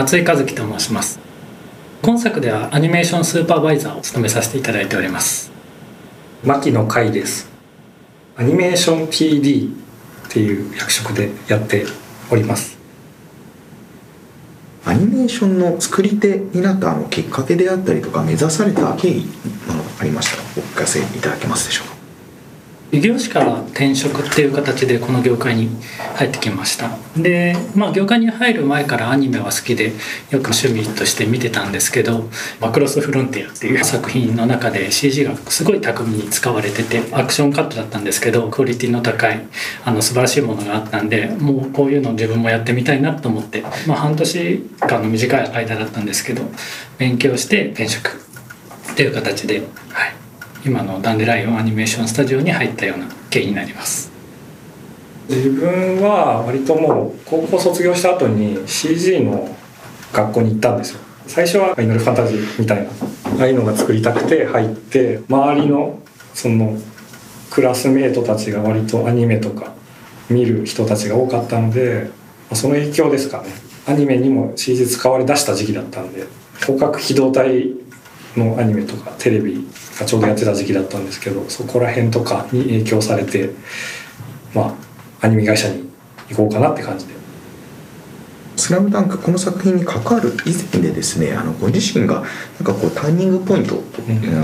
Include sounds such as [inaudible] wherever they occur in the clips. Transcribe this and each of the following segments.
松井和樹と申します。今作ではアニメーションスーパーバイザーを務めさせていただいております。牧野海です。アニメーション PD っていう役職でやっております。アニメーションの作り手になったあのきっかけであったりとか目指された経緯などありましたらお聞かせいただけますでしょうか？異業種から転職っていう形でこの業界に入ってきました。でまあ業界に入る前からアニメは好きでよく趣味として見てたんですけど「マクロスフロンティア」っていう作品の中で CG がすごい巧みに使われててアクションカットだったんですけどクオリティの高いあの素晴らしいものがあったんでもうこういうの自分もやってみたいなと思って、まあ、半年間の短い間だったんですけど勉強して転職っていう形ではい。今のダンデライオンアニメーションスタジオに入ったような経緯になります。自分は割ともう高校卒業した後に CG の学校に行ったんですよ。最初はファイナルファンタジーみたいなああいうのが作りたくて入って周りのそのクラスメートたちが割とアニメとか見る人たちが多かったのでその影響ですかね。アニメにも CG 使われ出した時期だったんで広角機動隊のアニメとかテレビがちょうどやってた時期だったんですけどそこら辺とかに影響されてまあアニメ会社に行こうかなって感じで。スラムダンクこの作品に関わる以前でですねあのご自身がなんかこうターニングポイントを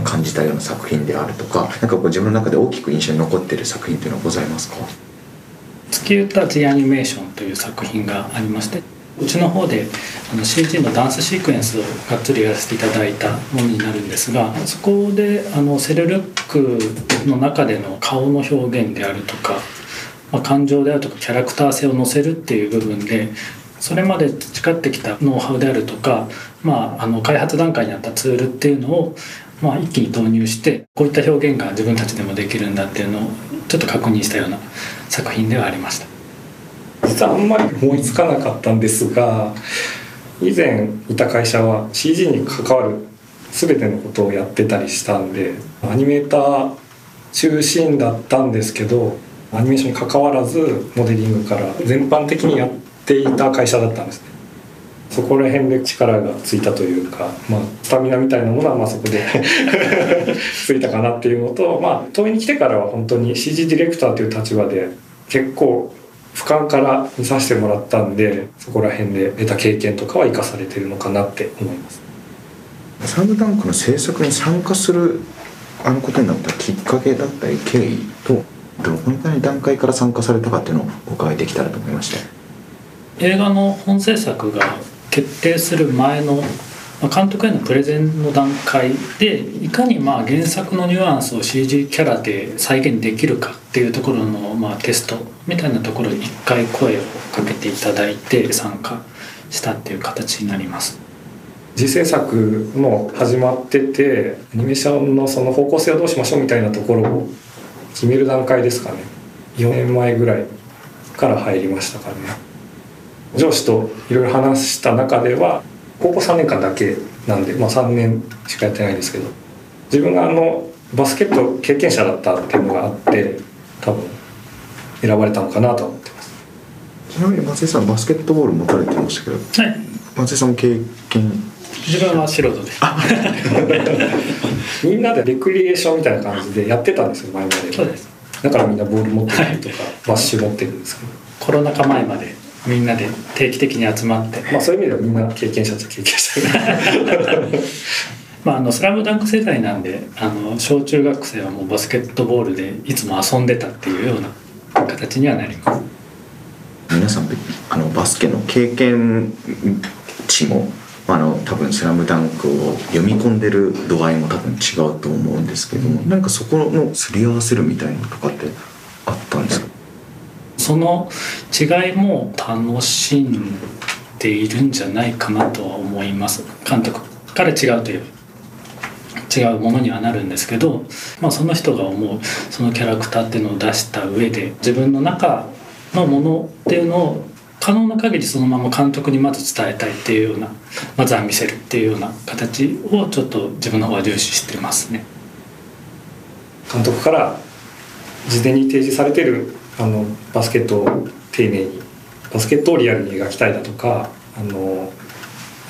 感じたような作品であるとか、うん、なんかこう自分の中で大きく印象に残っている作品というのはございますか？月歌 G アニメーションという作品がありましてうちの方であの CG のダンスシークエンスをがっつりやらせていただいたものになるんですがそこであのセルルックの中での顔の表現であるとか、まあ、感情であるとかキャラクター性を乗せるっていう部分でそれまで培ってきたノウハウであるとか、まあ、あの開発段階にあったツールっていうのを、まあ、一気に投入してこういった表現が自分たちでもできるんだっていうのをちょっと確認したような作品ではありました。実はあんまり思いつかなかったんですが以前いた会社は CG に関わる全てのことをやってたりしたんでアニメーター中心だったんですけどアニメーションに関わらずモデリングから全般的にやっていた会社だったんですね。そこら辺で力がついたというか、まあ、スタミナみたいなものはまあそこで [laughs] ついたかなっていうのと、まあ、東映に来てからは本当に CG ディレクターという立場で結構俯瞰から見させてもらったんでそこら辺で得た経験とかは生かされてるのかなって思います。サムダンクの制作に参加するあのことになったきっかけだったり経緯とどのくらい段階から参加されたかっていうのをお伺いできたらと思いまして。映画の本制作が決定する前の監督へのプレゼンの段階でいかにまあ原作のニュアンスを CG キャラで再現できるかっていうところのまあテストみたいなところに一回声をかけていただいて参加したっていう形になります。次制作も始まっててアニメーションのその方向性をどうしましょうみたいなところを決める段階ですかね4年前ぐらいから入りましたからね上司といろいろ話した中では高校3年間だけなんで、まあ、3年しかやってないんですけど自分があのバスケット経験者だったっていうのがあって多分選ばれたのかなと思ってます。ちなみに松井さんバスケットボール持たれてましたけど、はい、松井さん経験？自分は素人です。[laughs] みんなでレクリエーションみたいな感じでやってたんですよ前まで。そうです。だからみんなボール持ってたりとか、はい、バッシュ持ってるんですけど。コロナ禍前までみんなで定期的に集まってまあそういう意味ではみんな経験者っちゃ経験者。[laughs] まああのスラムダンク世代なんであの小中学生はもうバスケットボールでいつも遊んでたっていうような形にはなります。皆さんあのバスケの経験値もあの多分「スラムダンクを読み込んでる度合いも多分違うと思うんですけども、うん、なんかそこのすり合わせるみたいなとかってあったんですか？その違いも楽しんでいるんじゃないかなとは思います監督から違うという違うものにはなるんですけど、まあ、その人が思うそのキャラクターっていうのを出した上で自分の中のものっていうのを可能な限りそのまま監督にまず伝えたいっていうようなまずは見せるっていうような形をちょっと自分の方は重視してますね。監督から事前に提示されてるあのバスケットを丁寧にバスケットをリアルに描きたいだとかあの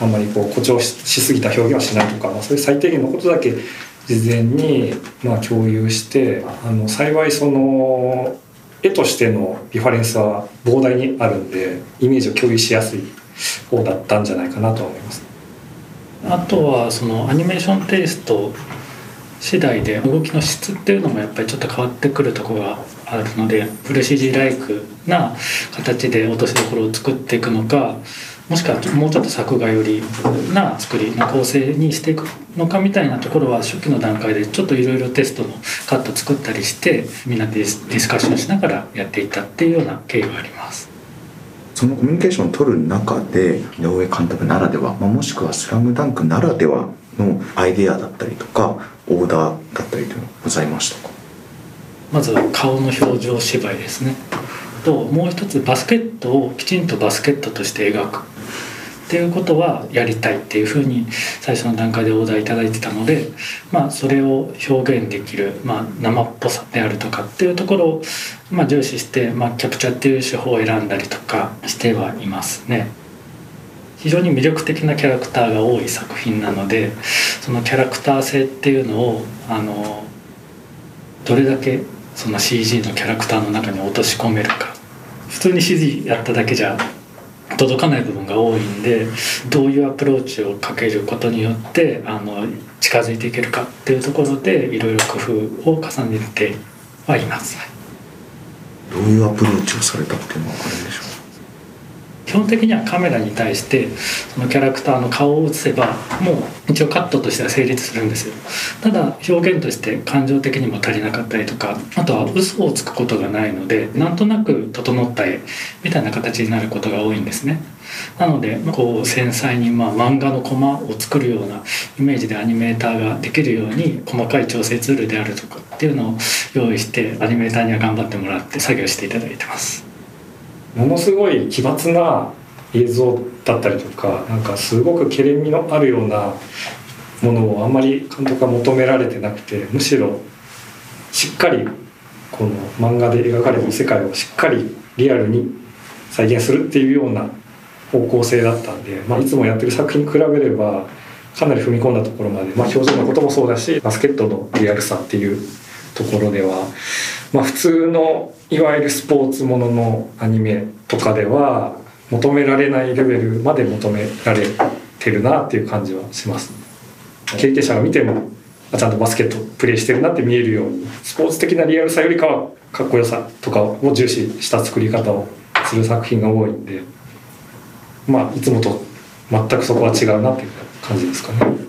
あんまりこう誇張しすぎた表現はしないとか、まあ、そういう最低限のことだけ事前にまあ共有してあの幸いその絵としてのリファレンスは膨大にあるんでイメージを共有しやすい方だったんじゃないかなと思います。あとはそのアニメーションテイスト次第で動きの質っていうのもやっぱりちょっと変わってくるところがあるのでフル CG ライクな形で落としどころを作っていくのかもしくはもうちょっと作画寄りな作りの構成にしていくのかみたいなところは初期の段階でちょっといろいろテストのカット作ったりしてみんなでディスカッションしながらやっていたっていうような経緯があります。そのコミュニケーションを取る中で井上監督ならでは、まあ、もしくは「スラムダンクならではのアイデアだったりとかオーダーだったりというのはございましたか？まず顔の表情芝居ですねともう一つバスケットをきちんとバスケットとして描くっていうことはやりたいっていうふうに最初の段階でオーダー頂いてたので、まあ、それを表現できる、まあ、生っぽさであるとかっていうところを、まあ、重視して、まあ、キャプチャーっていう手法を選んだりとかしてはいますね。非常に魅力的なキャラクターが多い作品なのでそのキャラクター性っていうのをあのどれだけその CG のキャラクターの中に落とし込めるか普通に CG やっただけじゃ届かない部分が多いんでどういうアプローチをかけることによってあの近づいていけるかっていうところでいろいろ工夫を重ねてはいます。どういうアプローチをされたっていうのは分かるんでしょう本的にはカメラに対してそのキャラクターの顔を映せばもう一応カットとしては成立するんですよ。ただ表現として感情的にも足りなかったりとかあとは嘘をつくことがないのでなんとなく整った絵みたいな形になることが多いんですね。なのでこう繊細にまあ漫画のコマを作るようなイメージでアニメーターができるように細かい調整ツールであるとかっていうのを用意してアニメーターには頑張ってもらって作業していただいてます。ものすごい奇抜な映像だったりとかなんかすごくけれみのあるようなものをあんまり監督が求められてなくてむしろしっかりこの漫画で描かれる世界をしっかりリアルに再現するっていうような方向性だったんで、まあ、いつもやってる作品に比べればかなり踏み込んだところまで、まあ、表情のこともそうだしバスケットのリアルさっていうところでは、まあ、普通のいわゆるスポーツもののアニメとかでは求められないレベルまで求められてるなっていう感じはします、経験者が見てもちゃんとバスケットプレーしてるなって見えるようにスポーツ的なリアルさよりかはかっこよさとかを重視した作り方をする作品が多いんでまあいつもと全くそこは違うなっていう感じですかね。